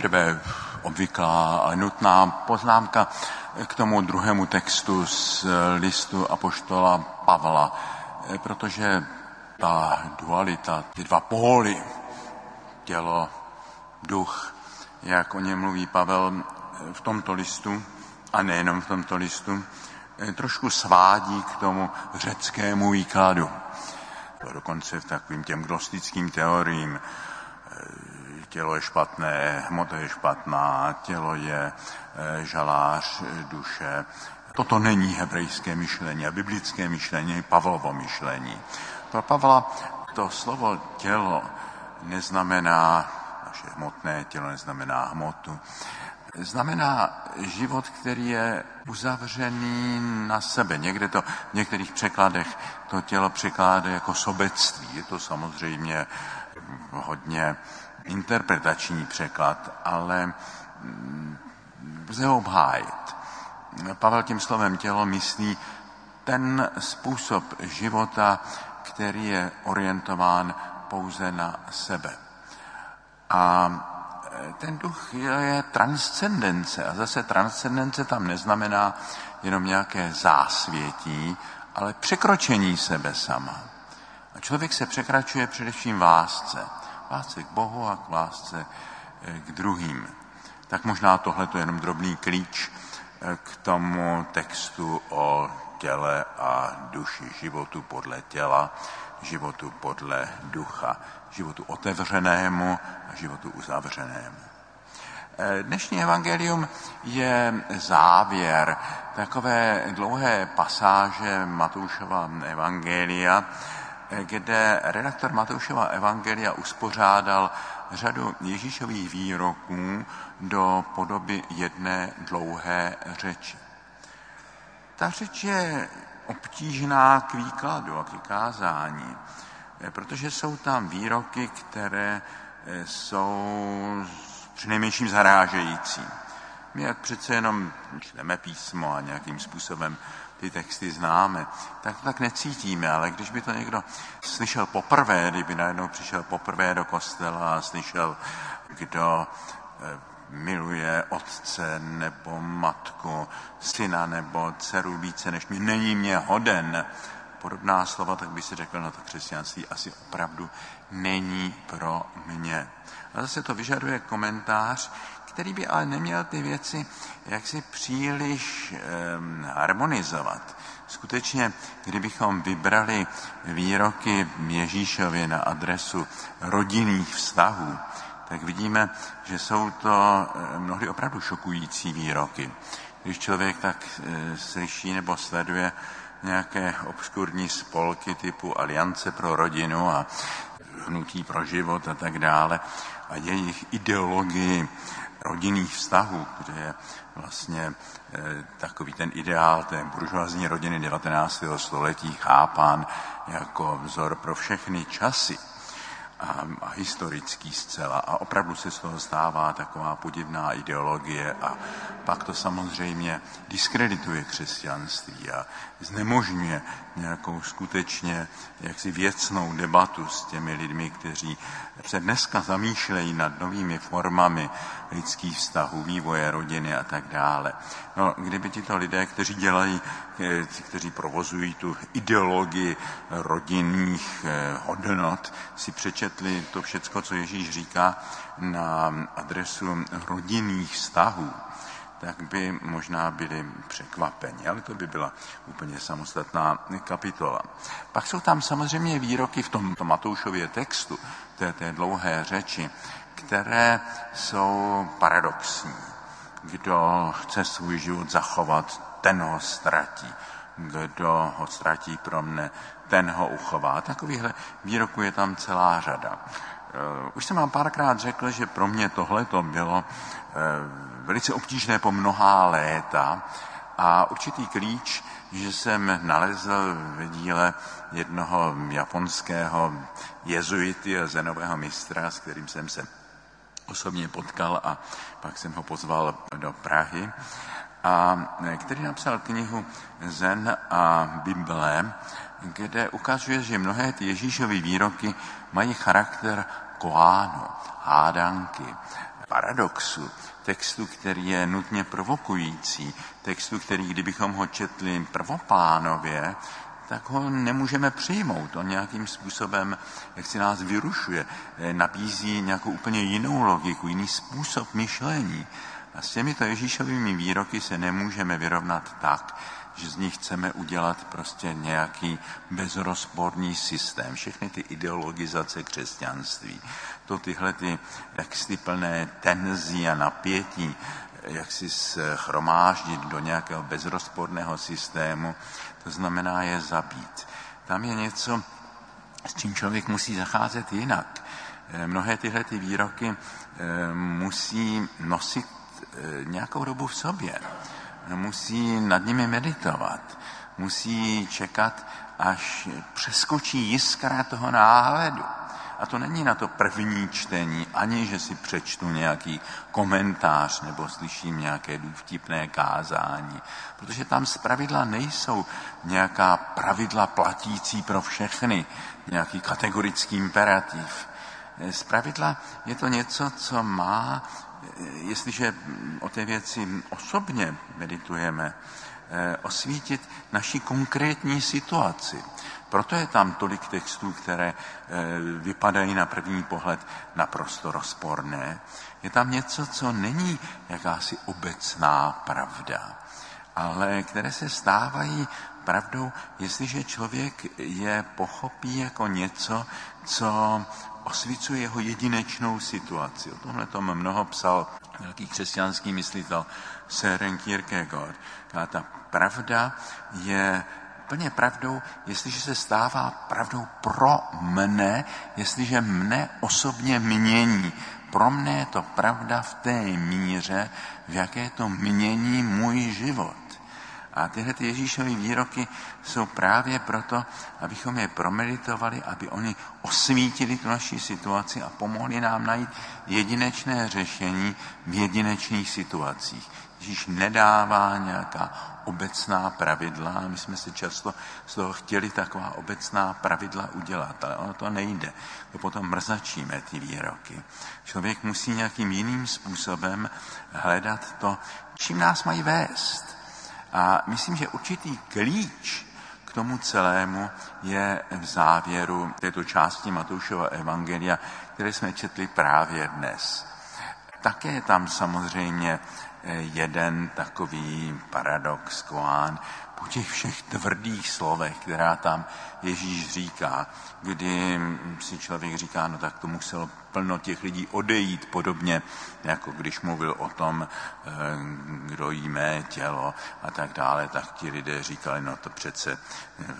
Nejprve obvyklá, ale nutná poznámka k tomu druhému textu z listu Apoštola Pavla, protože ta dualita, ty dva póly, tělo, duch, jak o něm mluví Pavel v tomto listu, a nejenom v tomto listu, trošku svádí k tomu řeckému výkladu. Dokonce v takovým těm gnostickým teoriím tělo je špatné, hmota je špatná, tělo je eh, žalář duše. Toto není hebrejské myšlení a biblické myšlení, Pavlovo myšlení. Pro Pavla to slovo tělo neznamená, naše hmotné tělo neznamená hmotu, znamená život, který je uzavřený na sebe. Někde to v některých překladech to tělo překládá jako sobectví. Je to samozřejmě hodně interpretační překlad, ale mm, lze ho obhájit. Pavel tím slovem tělo myslí ten způsob života, který je orientován pouze na sebe. A e, ten duch je transcendence. A zase transcendence tam neznamená jenom nějaké zásvětí, ale překročení sebe sama. A člověk se překračuje především v lásce lásce k Bohu a k lásce eh, k druhým. Tak možná tohle je jenom drobný klíč eh, k tomu textu o těle a duši, životu podle těla, životu podle ducha, životu otevřenému a životu uzavřenému. Eh, dnešní evangelium je závěr takové dlouhé pasáže Matoušova evangelia, kde redaktor Matoušova Evangelia uspořádal řadu Ježíšových výroků do podoby jedné dlouhé řeči. Ta řeč je obtížná k výkladu a k kázání, protože jsou tam výroky, které jsou přinejmenším zarážející. My jak přece jenom čteme písmo a nějakým způsobem ty texty známe, tak to tak necítíme, ale když by to někdo slyšel poprvé, kdyby najednou přišel poprvé do kostela a slyšel, kdo eh, miluje otce nebo matku, syna nebo dceru více než mě, není mě hoden, podobná slova, tak by si řekl, no to křesťanství asi opravdu není pro mě. A zase to vyžaduje komentář, který by ale neměl ty věci jaksi příliš harmonizovat. Skutečně, kdybychom vybrali výroky Ježíšově na adresu rodinných vztahů, tak vidíme, že jsou to mnohdy opravdu šokující výroky. Když člověk tak e, slyší nebo sleduje nějaké obskurní spolky typu Aliance pro rodinu a hnutí pro život a tak dále a jejich ideologii rodinných vztahů, kde je vlastně eh, takový ten ideál té buržoazní rodiny 19. století chápán jako vzor pro všechny časy a, a historický zcela. A opravdu se z toho stává taková podivná ideologie a pak to samozřejmě diskredituje křesťanství a znemožňuje nějakou skutečně jaksi věcnou debatu s těmi lidmi, kteří se dneska zamýšlejí nad novými formami lidských vztahů, vývoje rodiny a tak dále. No, kdyby tito lidé, kteří dělají, eh, kteří provozují tu ideologii rodinných eh, hodnot, si přečetli to všecko, co Ježíš říká na adresu rodinných vztahů, tak by možná byli překvapeni, ale to by byla úplně samostatná kapitola. Pak jsou tam samozřejmě výroky v tomto Matoušově textu, té, té dlouhé řeči, které jsou paradoxní. Kdo chce svůj život zachovat, ten ho ztratí. Kdo ho ztratí pro mne, ten ho uchová. Takovýchhle výroků je tam celá řada. Eh, už jsem vám párkrát řekl, že pro mě tohle to bylo eh, velice obtížné po mnohá léta a určitý klíč, že jsem nalezl v díle jednoho japonského jezuity a zenového mistra, s kterým jsem se osobně potkal a pak jsem ho pozval do Prahy, a který napsal knihu Zen a Bible, kde ukazuje, že mnohé ty Ježíšovy výroky mají charakter koánu, hádanky, paradoxu, textu, který je nutně provokující, textu, který, kdybychom ho četli prvoplánově, tak ho nemůžeme přijmout. On nějakým způsobem, jak si nás vyrušuje, eh, nabízí nějakou úplně jinou logiku, jiný způsob myšlení. A s těmito Ježíšovými výroky se nemůžeme vyrovnat tak, že z nich chceme udělat prostě nějaký bezrozporný systém. Všechny ty ideologizace křesťanství, to tyhle ty texty plné tenzí a napětí, jak si schromáždit do nějakého bezrozporného systému, to znamená je zabít. Tam je něco, s čím člověk musí zacházet jinak. Eh, mnohé tyhle ty výroky eh, musí nosit eh, nějakou dobu v sobě. Musí nad nimi meditovat. Musí čekat, až přeskočí jiskra toho náhledu a to není na to první čtení, ani že si přečtu nějaký komentář nebo slyším nějaké důvtipné kázání, protože tam pravidla nejsou nějaká pravidla platící pro všechny, nějaký kategorický imperativ. Z pravidla je to něco, co má, jestliže o té věci osobně meditujeme, eh, osvítit naši konkrétní situaci. Proto je tam tolik textů, které eh, vypadají na první pohled naprosto rozporné. Je tam něco, co není jakási obecná pravda, ale které se stávají pravdou, jestliže člověk je pochopí jako něco, co osvicuje jeho jedinečnou situaci. O tomhle tom mnoho psal velký křesťanský myslitel Søren Kierkegaard. A ta pravda je plně pravdou, jestliže se stává pravdou pro mne, jestliže mne osobně mění. Pro mne je to pravda v té míře, v jaké to mění můj život. A tyhle ty Ježíšové výroky jsou právě proto, abychom je promeditovali, aby oni osvítili tu naši situaci a pomohli nám najít jedinečné řešení v jedinečných situacích. Ježíš nedává nějaká obecná pravidla my jsme si často z toho chtěli taková obecná pravidla udělat, ale ono to nejde. To potom mrzačíme ty výroky. Člověk musí nějakým jiným způsobem hledat to, čím nás mají vést. A myslím, že určitý klíč k tomu celému je v závěru této části Matoušova evangelia, které jsme četli právě dnes. Také tam samozřejmě jeden takový paradox koán po těch všech tvrdých slovech, která tam Ježíš říká, kdy si člověk říká, no tak to muselo plno těch lidí odejít, podobně jako když mluvil o tom, eh, kdo jí mé tělo a tak dále, tak ti lidé říkali, no to přece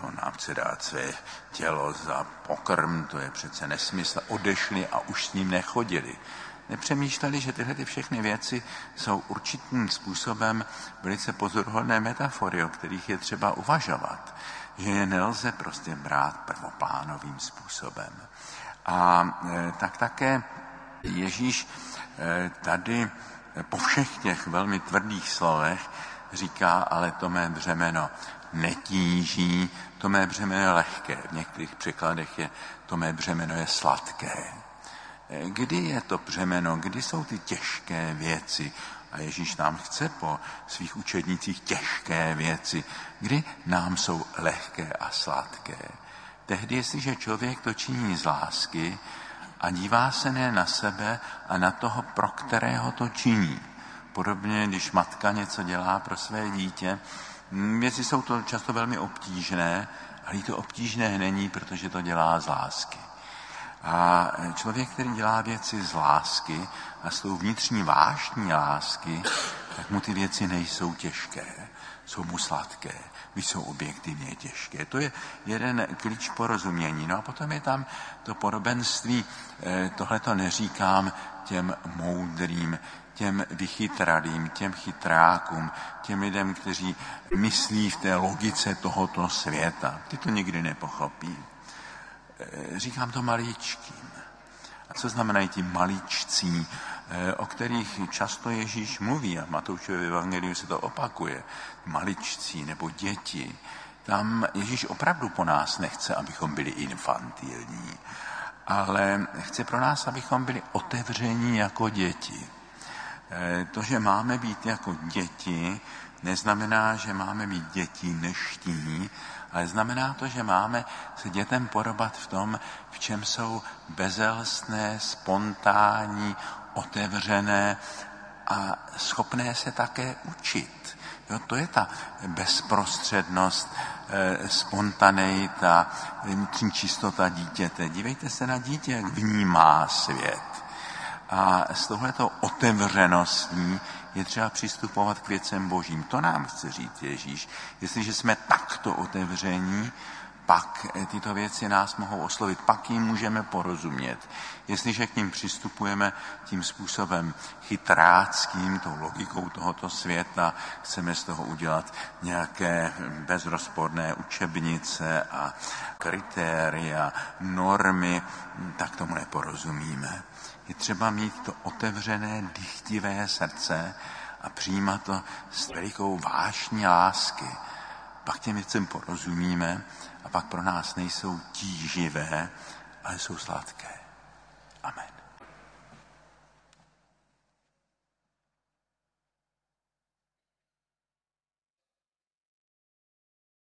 on nám chce dát své tělo za pokrm, to je přece nesmysl. Odešli a už s ním nechodili nepřemýšleli, že tyhle ty všechny věci jsou určitým způsobem velice pozoruhodné metafory, o kterých je třeba uvažovat. Že je nelze prostě brát prvoplánovým způsobem. A e, tak také Ježíš e, tady po všech těch velmi tvrdých slovech říká, ale to mé břemeno netíží, to mé břemeno je lehké. V některých překladech je to mé břemeno je sladké. Kdy je to břemeno, kdy jsou ty těžké věci? A Ježíš nám chce po svých učednicích těžké věci, kdy nám jsou lehké a sladké. Tehdy, jestliže člověk to činí z lásky a dívá se ne na sebe a na toho, pro kterého to činí. Podobně, když matka něco dělá pro své dítě, věci jsou to často velmi obtížné, ale to obtížné není, protože to dělá z lásky. A člověk, který dělá věci z lásky a s tou vnitřní vášní lásky, tak mu ty věci nejsou těžké, jsou mu sladké, když jsou objektivně těžké. To je jeden klíč porozumění. No a potom je tam to podobenství, eh, tohle to neříkám těm moudrým, těm vychytralým, těm chytrákům, těm lidem, kteří myslí v té logice tohoto světa. Ty to nikdy nepochopí. Eh, říkám to maličkým. A co znamenají ti maličcí, eh, o kterých často Ježíš mluví a v Matoušově evangeliu se to opakuje, maličcí nebo děti. Tam Ježíš opravdu po nás nechce, abychom byli infantilní, ale chce pro nás, abychom byli otevření jako děti. Eh, to, že máme být jako děti, neznamená, že máme být děti neští, ale znamená to, že máme se dětem podobat v tom, v čem jsou bezelstné, spontánní, otevřené a schopné se také učit. Jo, to je ta bezprostřednost, eh, spontaneita, vnitřní čistota dítěte. Dívejte se na dítě, jak vnímá svět. A s touhletou otevřeností je třeba přistupovat k věcem božím. To nám chce říct Ježíš. Jestliže jsme takto otevření, pak tyto věci nás mohou oslovit, pak jim můžeme porozumět. Jestliže k ním přistupujeme tím způsobem chytráckým, tou logikou tohoto světa, chceme z toho udělat nějaké bezrozporné učebnice a kritéria, normy, tak tomu neporozumíme. Je třeba mít to otevřené, dychtivé srdce a přijímat to s velikou vášní lásky. Pak těm věcem porozumíme a pak pro nás nejsou tíživé, ale jsou sladké.